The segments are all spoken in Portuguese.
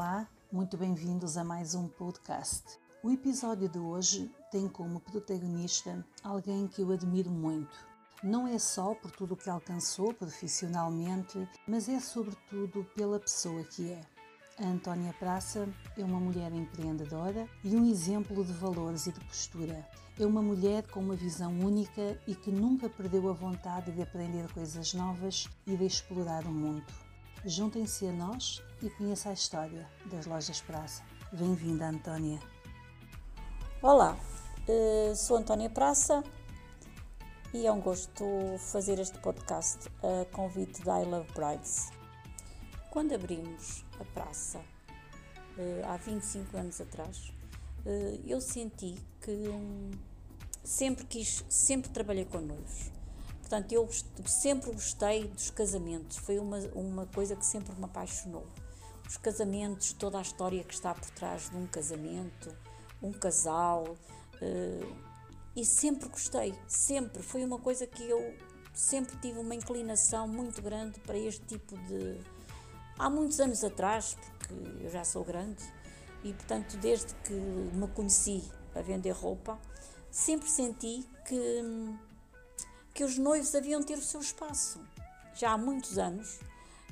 Olá, muito bem-vindos a mais um podcast. O episódio de hoje tem como protagonista alguém que eu admiro muito. Não é só por tudo o que alcançou profissionalmente, mas é sobretudo pela pessoa que é. A Antónia Praça é uma mulher empreendedora e um exemplo de valores e de postura. É uma mulher com uma visão única e que nunca perdeu a vontade de aprender coisas novas e de explorar o mundo. Juntem-se a nós e conheça a história das lojas Praça. Bem-vinda, Antónia. Olá, eh, sou Antónia Praça e é um gosto fazer este podcast a convite da I Love Brides. Quando abrimos a praça, eh, há 25 anos atrás, eh, eu senti que hum, sempre quis, sempre trabalhei com noivos Portanto, eu sempre gostei dos casamentos, foi uma, uma coisa que sempre me apaixonou. Os casamentos, toda a história que está por trás de um casamento, um casal, uh, e sempre gostei, sempre. Foi uma coisa que eu sempre tive uma inclinação muito grande para este tipo de. Há muitos anos atrás, porque eu já sou grande, e portanto, desde que me conheci a vender roupa, sempre senti que hum, que os noivos haviam ter o seu espaço. Já há muitos anos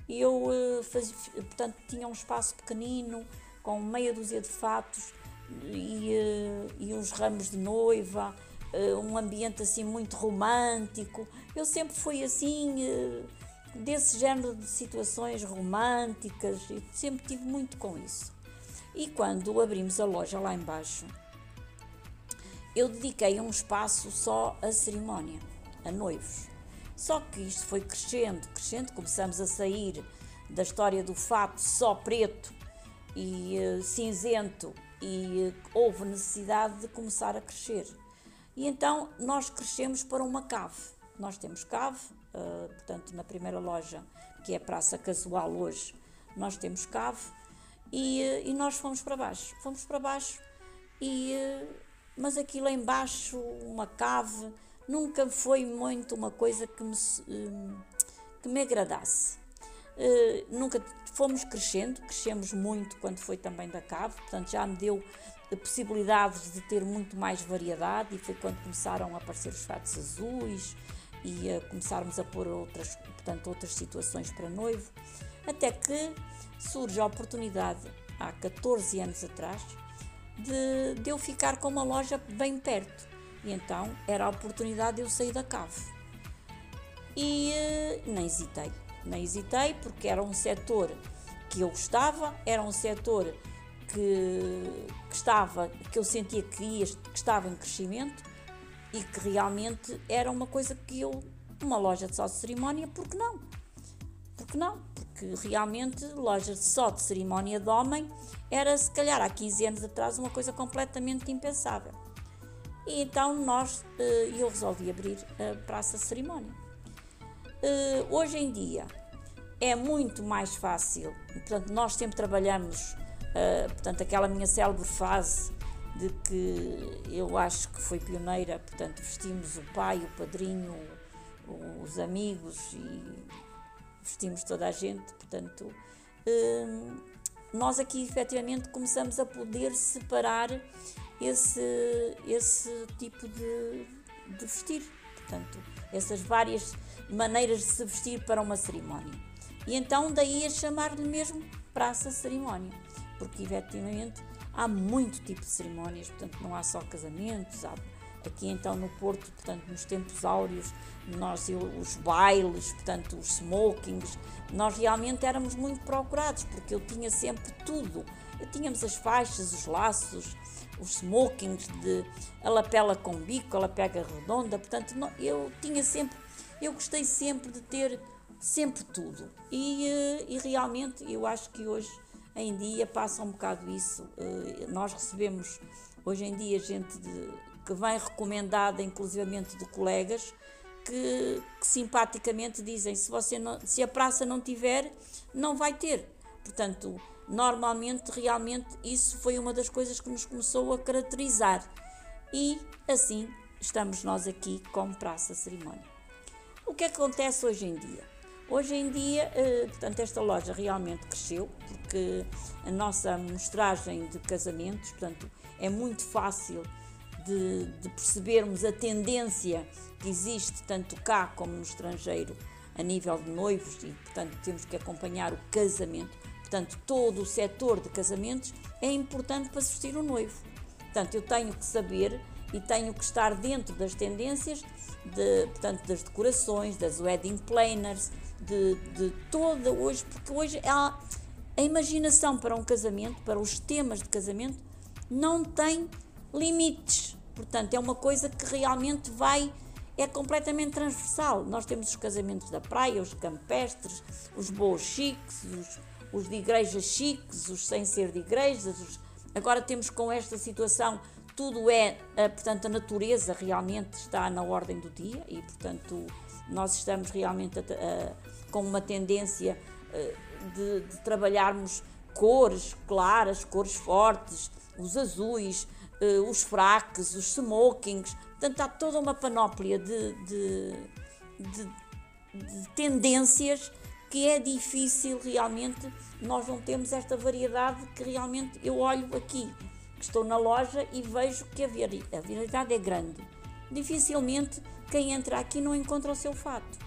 eu uh, fazia, portanto, tinha um espaço pequenino, com meia dúzia de fatos e, uh, e uns ramos de noiva, uh, um ambiente assim muito romântico. Eu sempre fui assim, desse género de situações românticas, e sempre tive muito com isso. E quando abrimos a loja lá embaixo, eu dediquei um espaço só à cerimónia a noivos. Só que isto foi crescendo, crescendo, começamos a sair da história do fato só preto e uh, cinzento e uh, houve necessidade de começar a crescer. E então nós crescemos para uma cave. Nós temos cave, uh, portanto, na primeira loja, que é a Praça Casual hoje, nós temos cave e, e nós fomos para baixo. Fomos para baixo e mas aquilo embaixo, uma cave, nunca foi muito uma coisa que me, hum, que me agradasse. Uh, nunca fomos crescendo, crescemos muito quando foi também da cave, portanto já me deu possibilidades de ter muito mais variedade e foi quando começaram a aparecer os fatos azuis e a começarmos a pôr outras, portanto, outras situações para noivo, até que surge a oportunidade, há 14 anos atrás, de, de eu ficar com uma loja bem perto. E então era a oportunidade de eu sair da cave. E uh, nem hesitei, nem hesitei porque era um setor que eu gostava, era um setor que, que, estava, que eu sentia que, ia, que estava em crescimento e que realmente era uma coisa que eu, uma loja de só de cerimónia, porque não? Porque não? Porque realmente lojas só de cerimónia de homem era se calhar há 15 anos atrás uma coisa completamente impensável. E então nós, eh, eu resolvi abrir a Praça Cerimónia. Eh, hoje em dia é muito mais fácil, portanto, nós sempre trabalhamos, eh, portanto, aquela minha célebre fase de que eu acho que foi pioneira, portanto, vestimos o pai, o padrinho, os amigos e vestimos toda a gente, portanto, nós aqui efetivamente começamos a poder separar esse, esse tipo de, de vestir. Portanto, essas várias maneiras de se vestir para uma cerimónia. E então daí a chamar-lhe mesmo praça cerimónia, porque efetivamente há muito tipo de cerimónias, portanto não há só casamentos, há aqui então no Porto, portanto nos tempos áureos, nós os bailes, portanto os smokings, nós realmente éramos muito procurados, porque eu tinha sempre tudo. Eu tínhamos as faixas, os laços, os smokings de a lapela com bico, a lapega redonda, portanto, eu tinha sempre, eu gostei sempre de ter sempre tudo. E, eh, e realmente eu acho que hoje em dia passa um bocado isso. Eh, nós recebemos hoje em dia gente de, que vem recomendada, inclusivamente de colegas, que, que, simpaticamente dizem se, você não, se a praça não tiver, não vai ter. Portanto, normalmente, realmente, isso foi uma das coisas que nos começou a caracterizar. E assim estamos nós aqui como Praça Cerimónia. O que acontece hoje em dia? Hoje em dia, eh, portanto, esta loja realmente cresceu, porque a nossa mostragem de casamentos, portanto, é muito fácil de, de percebermos a tendência que existe tanto cá como no estrangeiro a nível de noivos e, portanto, temos que acompanhar o casamento. Portanto, todo o setor de casamentos é importante para assistir o noivo. Portanto, eu tenho que saber e tenho que estar dentro das tendências, de, portanto, das decorações, das wedding planners, de, de toda hoje, porque hoje a imaginação para um casamento, para os temas de casamento, não tem limites. Portanto, é uma coisa que realmente vai, é completamente transversal. Nós temos os casamentos da praia, os campestres, os boas chiques, os, os de igrejas chiques, os sem ser de igrejas. Os... Agora temos com esta situação, tudo é, eh, portanto, a natureza realmente está na ordem do dia e, portanto, nós estamos realmente a, a, com uma tendência eh, de, de, trabalharmos cores claras, cores fortes, os azuis, eh, os fraques, os smokings. Portanto, há toda uma panóplia de, de, de tendências que é difícil realmente, nós não temos esta variedade que realmente eu olho aqui, que estou na loja e vejo que a variedade é grande. Dificilmente quem entra aqui não encontra o seu fato,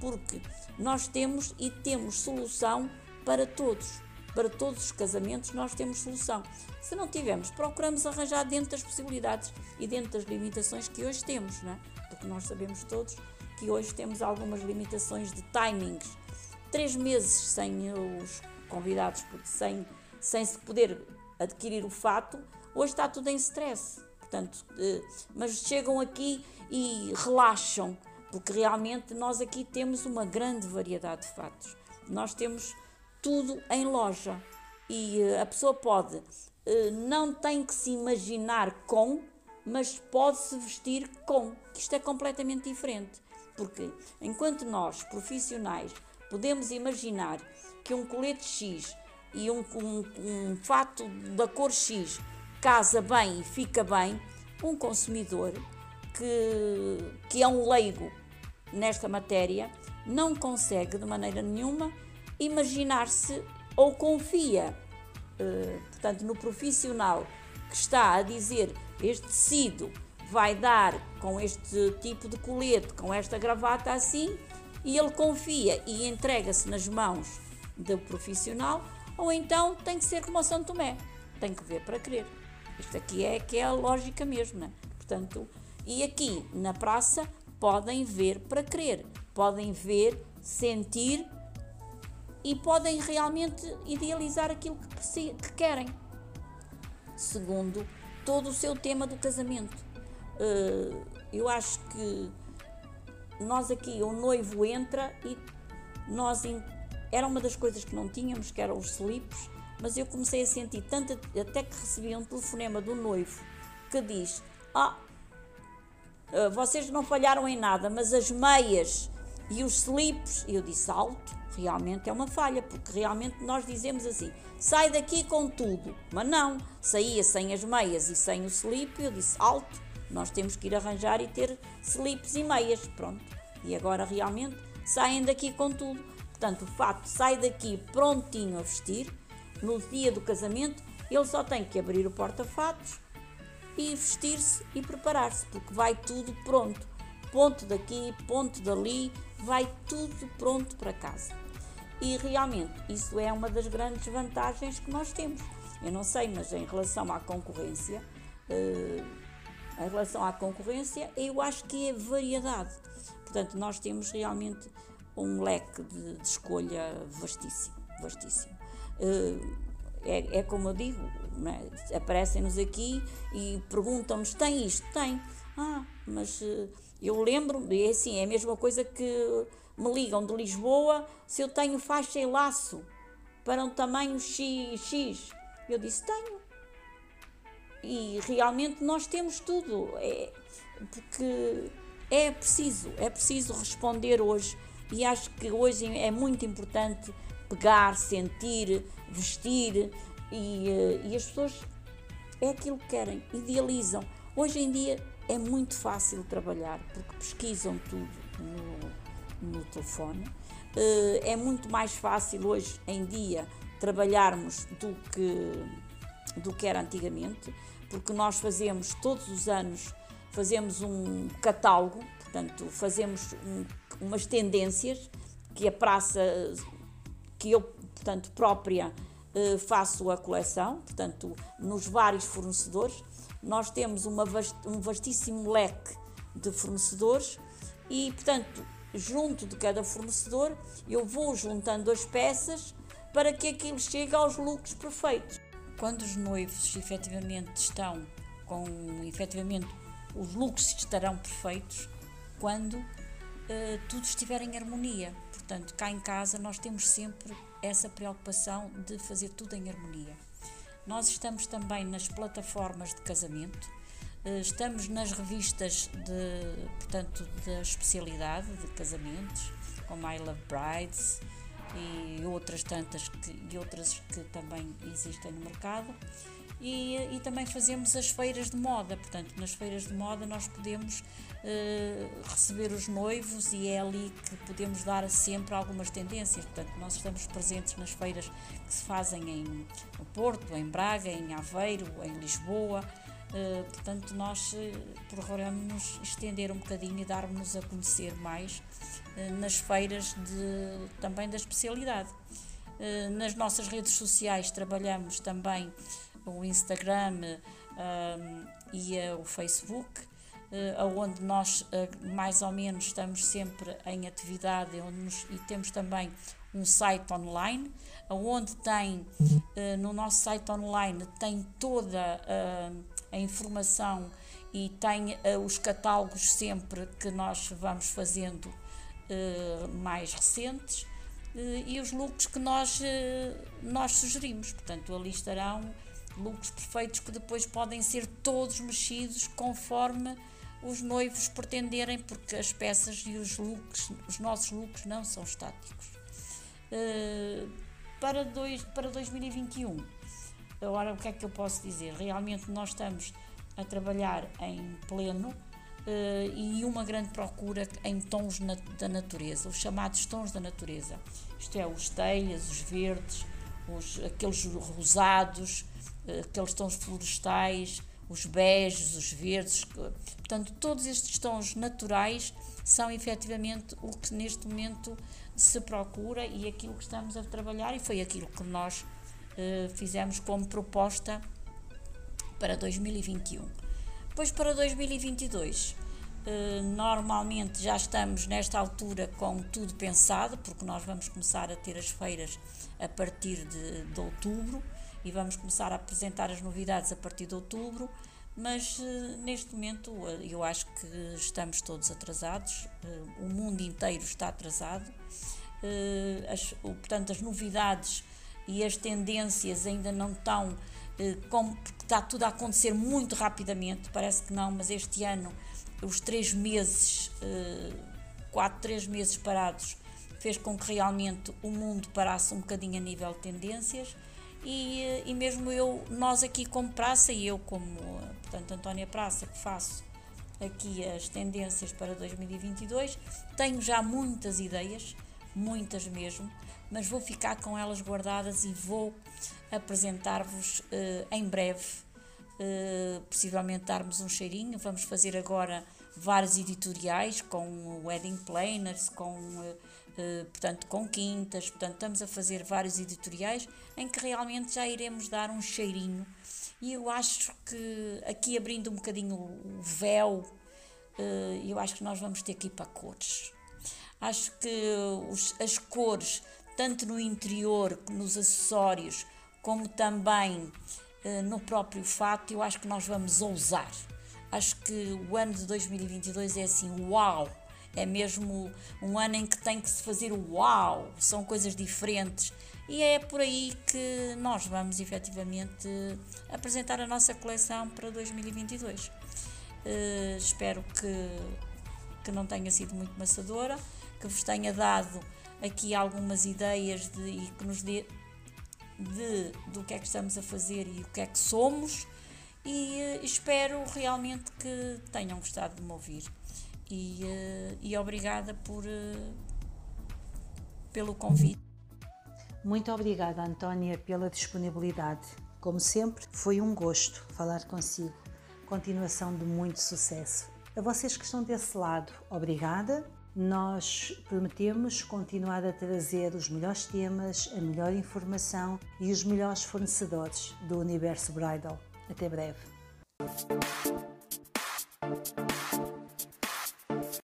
porque nós temos e temos solução para todos. Para todos os casamentos nós temos solução. Se não tivermos, procuramos arranjar dentro das possibilidades e dentro das limitações que hoje temos, não é? porque nós sabemos todos que hoje temos algumas limitações de timings. Três meses sem os convidados, sem, sem se poder adquirir o fato, hoje está tudo em stress. Portanto, eh, mas chegam aqui e relaxam, porque realmente nós aqui temos uma grande variedade de fatos. Nós temos tudo em loja e eh, a pessoa pode, eh, não tem que se imaginar com, mas pode se vestir com, isto é completamente diferente. Porque enquanto nós, profissionais, podemos imaginar que um colete X e um, um, um fato da cor X casa bem e fica bem, um consumidor que, que é um leigo nesta matéria não consegue de maneira nenhuma imaginar-se ou confia, eh, portanto, no profissional que está a dizer este tecido vai dar com este tipo de colete, com esta gravata assim, e ele confia e entrega-se nas mãos do profissional, ou então tem que ser como o São Tomé, tem que ver para crer. Isto aqui é que é a lógica mesmo, né? Portanto, e aqui na praça podem ver para crer, podem ver, sentir e podem realmente idealizar aquilo que, que querem, segundo todo o seu tema do casamento. Uh, eu acho que nós aqui, o noivo entra e nós era uma das coisas que não tínhamos, que eram os slips, mas eu comecei a sentir tanto até que recebi um telefonema do noivo que diz: Ah, ah, vocês não falharam em nada, mas as meias e os slips, eu disse alto, realmente é uma falha, porque realmente nós dizemos assim, sai daqui com tudo, mas não, saía sem as meias e sem o slip, eu disse alto, nós temos que ir arranjar e ter slips e meias, pronto, e agora realmente saem daqui com tudo, portanto o fato sai daqui prontinho a vestir, no dia do casamento, ele só tem que abrir o porta-fatos, e vestir-se e preparar-se, porque vai tudo pronto. Ponto daqui, ponto dali, vai tudo pronto para casa. E realmente isso é uma das grandes vantagens que nós temos. Eu não sei, mas em relação à concorrência, uh, em relação à concorrência, eu acho que é variedade. Portanto, nós temos realmente um leque de, de escolha vastíssimo, vastíssimo. Uh, é, é como eu digo, é? aparecem-nos aqui e perguntam-nos: tem isto? Tem. Ah, mas eh, eu lembro, é assim, é a mesma coisa que me ligam de Lisboa se eu tenho faixa e laço para um tamanho X. Eu disse: tenho. E realmente nós temos tudo. É, porque é preciso, é preciso responder hoje. E acho que hoje é muito importante pegar, sentir, vestir e, eh, e as pessoas é aquilo que querem, idealizam. Hoje em dia é muito fácil trabalhar porque pesquisam tudo no, no telefone. é muito mais fácil hoje em dia trabalharmos do que, do que era antigamente, porque nós fazemos todos os anos fazemos um catálogo, portanto fazemos um, umas tendências que a praça que eu portanto própria eh, faço a coleção, portanto nos vários fornecedores nós temos uma um vastíssimo leque de fornecedores e portanto junto de cada fornecedor eu vou juntando as peças para que aquilo chegue aos looks perfeitos. Quando os noivos efetivamente estão com efetivamente os looks estarão perfeitos quando uh, tudo estiver em harmonia. Portanto, cá em casa nós temos sempre essa preocupação de fazer tudo em harmonia. Nós estamos também nas plataformas de casamento, uh, estamos nas revistas de, portanto, da especialidade de casamentos, como I Love Brides, e outras tantas que, e outras que também existem no mercado. E, e, também fazemos as feiras de moda, portanto, nas feiras de moda nós podemos uh, receber os noivos e é ali que podemos dar sempre algumas tendências. Portanto, nós estamos presentes nas feiras que se fazem em, Porto, em Braga, em Aveiro, em Lisboa. Uh, portanto, nós uh, procuramos estender um bocadinho e darmos a conhecer mais eh, nas feiras de, também da especialidade. Eh, nas nossas redes sociais trabalhamos também o Instagram eh, e o Facebook, onde nós mais ou menos estamos sempre em atividade nos, e temos também um site online, onde tem, no nosso site online, tem toda a informação e tem os catálogos sempre que nós vamos fazendo uh, mais recentes uh, e os looks que nós, uh, nós sugerimos. Portanto, ali estarão looks perfeitos que depois podem ser todos mexidos conforme os noivos pretenderem, porque as peças e os looks, os nossos looks não são estáticos. para, dois, para 2021, agora o que é que eu posso dizer? Realmente nós estamos a trabalhar em pleno uh, e uma grande procura em tons na, da natureza, os chamados tons da natureza. Isto é, os telhas, os verdes, os, aqueles rosados, uh, aqueles tons florestais, os beijos, os verdes. Portanto, todos estes tons naturais são efetivamente o que neste momento se procura e aquilo que estamos a trabalhar, e foi aquilo que nós uh, fizemos como proposta para 2021. Depois para 2022, eh, normalmente já estamos nesta altura com tudo pensado, porque nós vamos começar a ter as feiras a partir de, de outubro e vamos começar a apresentar as novidades a partir de outubro, mas eh, neste momento eh, eu acho que estamos todos atrasados, o mundo inteiro está atrasado, as, portanto as novidades e as tendências ainda não estão eh, como está tudo a acontecer muito rapidamente, parece que não, mas este ano, os três meses, eh, quatro, três meses parados, fez com que realmente o mundo parasse um bocadinho a nível de tendências. E, eh, e mesmo eu, nós aqui como praça e eu como, portanto, Antónia Praça, que faço aqui as tendências para 2022, tenho já muitas ideias, muitas mesmo, mas vou ficar com elas guardadas e vou apresentar-vos uh, em breve, uh, possivelmente darmos um cheirinho. Vamos fazer agora vários editoriais com wedding planners, com, uh, portanto, com quintas, portanto, estamos a fazer vários editoriais em que realmente já iremos dar um cheirinho. E eu acho que aqui abrindo um bocadinho o véu, eu acho que nós vamos ter que ir para cores. Acho que os, as cores tanto no interior, nos acessórios, como também eh, no próprio fato, eu acho que nós vamos ousar. Acho que o ano de 2022 é assim, uau! É mesmo um ano em que tem que se fazer uau! São coisas diferentes. E é por aí que nós vamos efetivamente apresentar a nossa coleção para 2022. Uh, eh, espero que, que não tenha sido muito maçadora, que vos tenha dado aqui algumas ideias de, e que nos dê de, do que é que estamos a fazer e o que é que somos e uh, espero realmente que tenham gostado de me ouvir e, uh, e obrigada por, uh, pelo convite. Muito obrigada, Antónia, pela disponibilidade. Como sempre, foi um gosto falar consigo. Continuação de muito sucesso. A vocês que estão desse lado, obrigada. Nós prometemos continuar a trazer os melhores temas, a melhor informação e os melhores fornecedores do universo bridal. Até breve.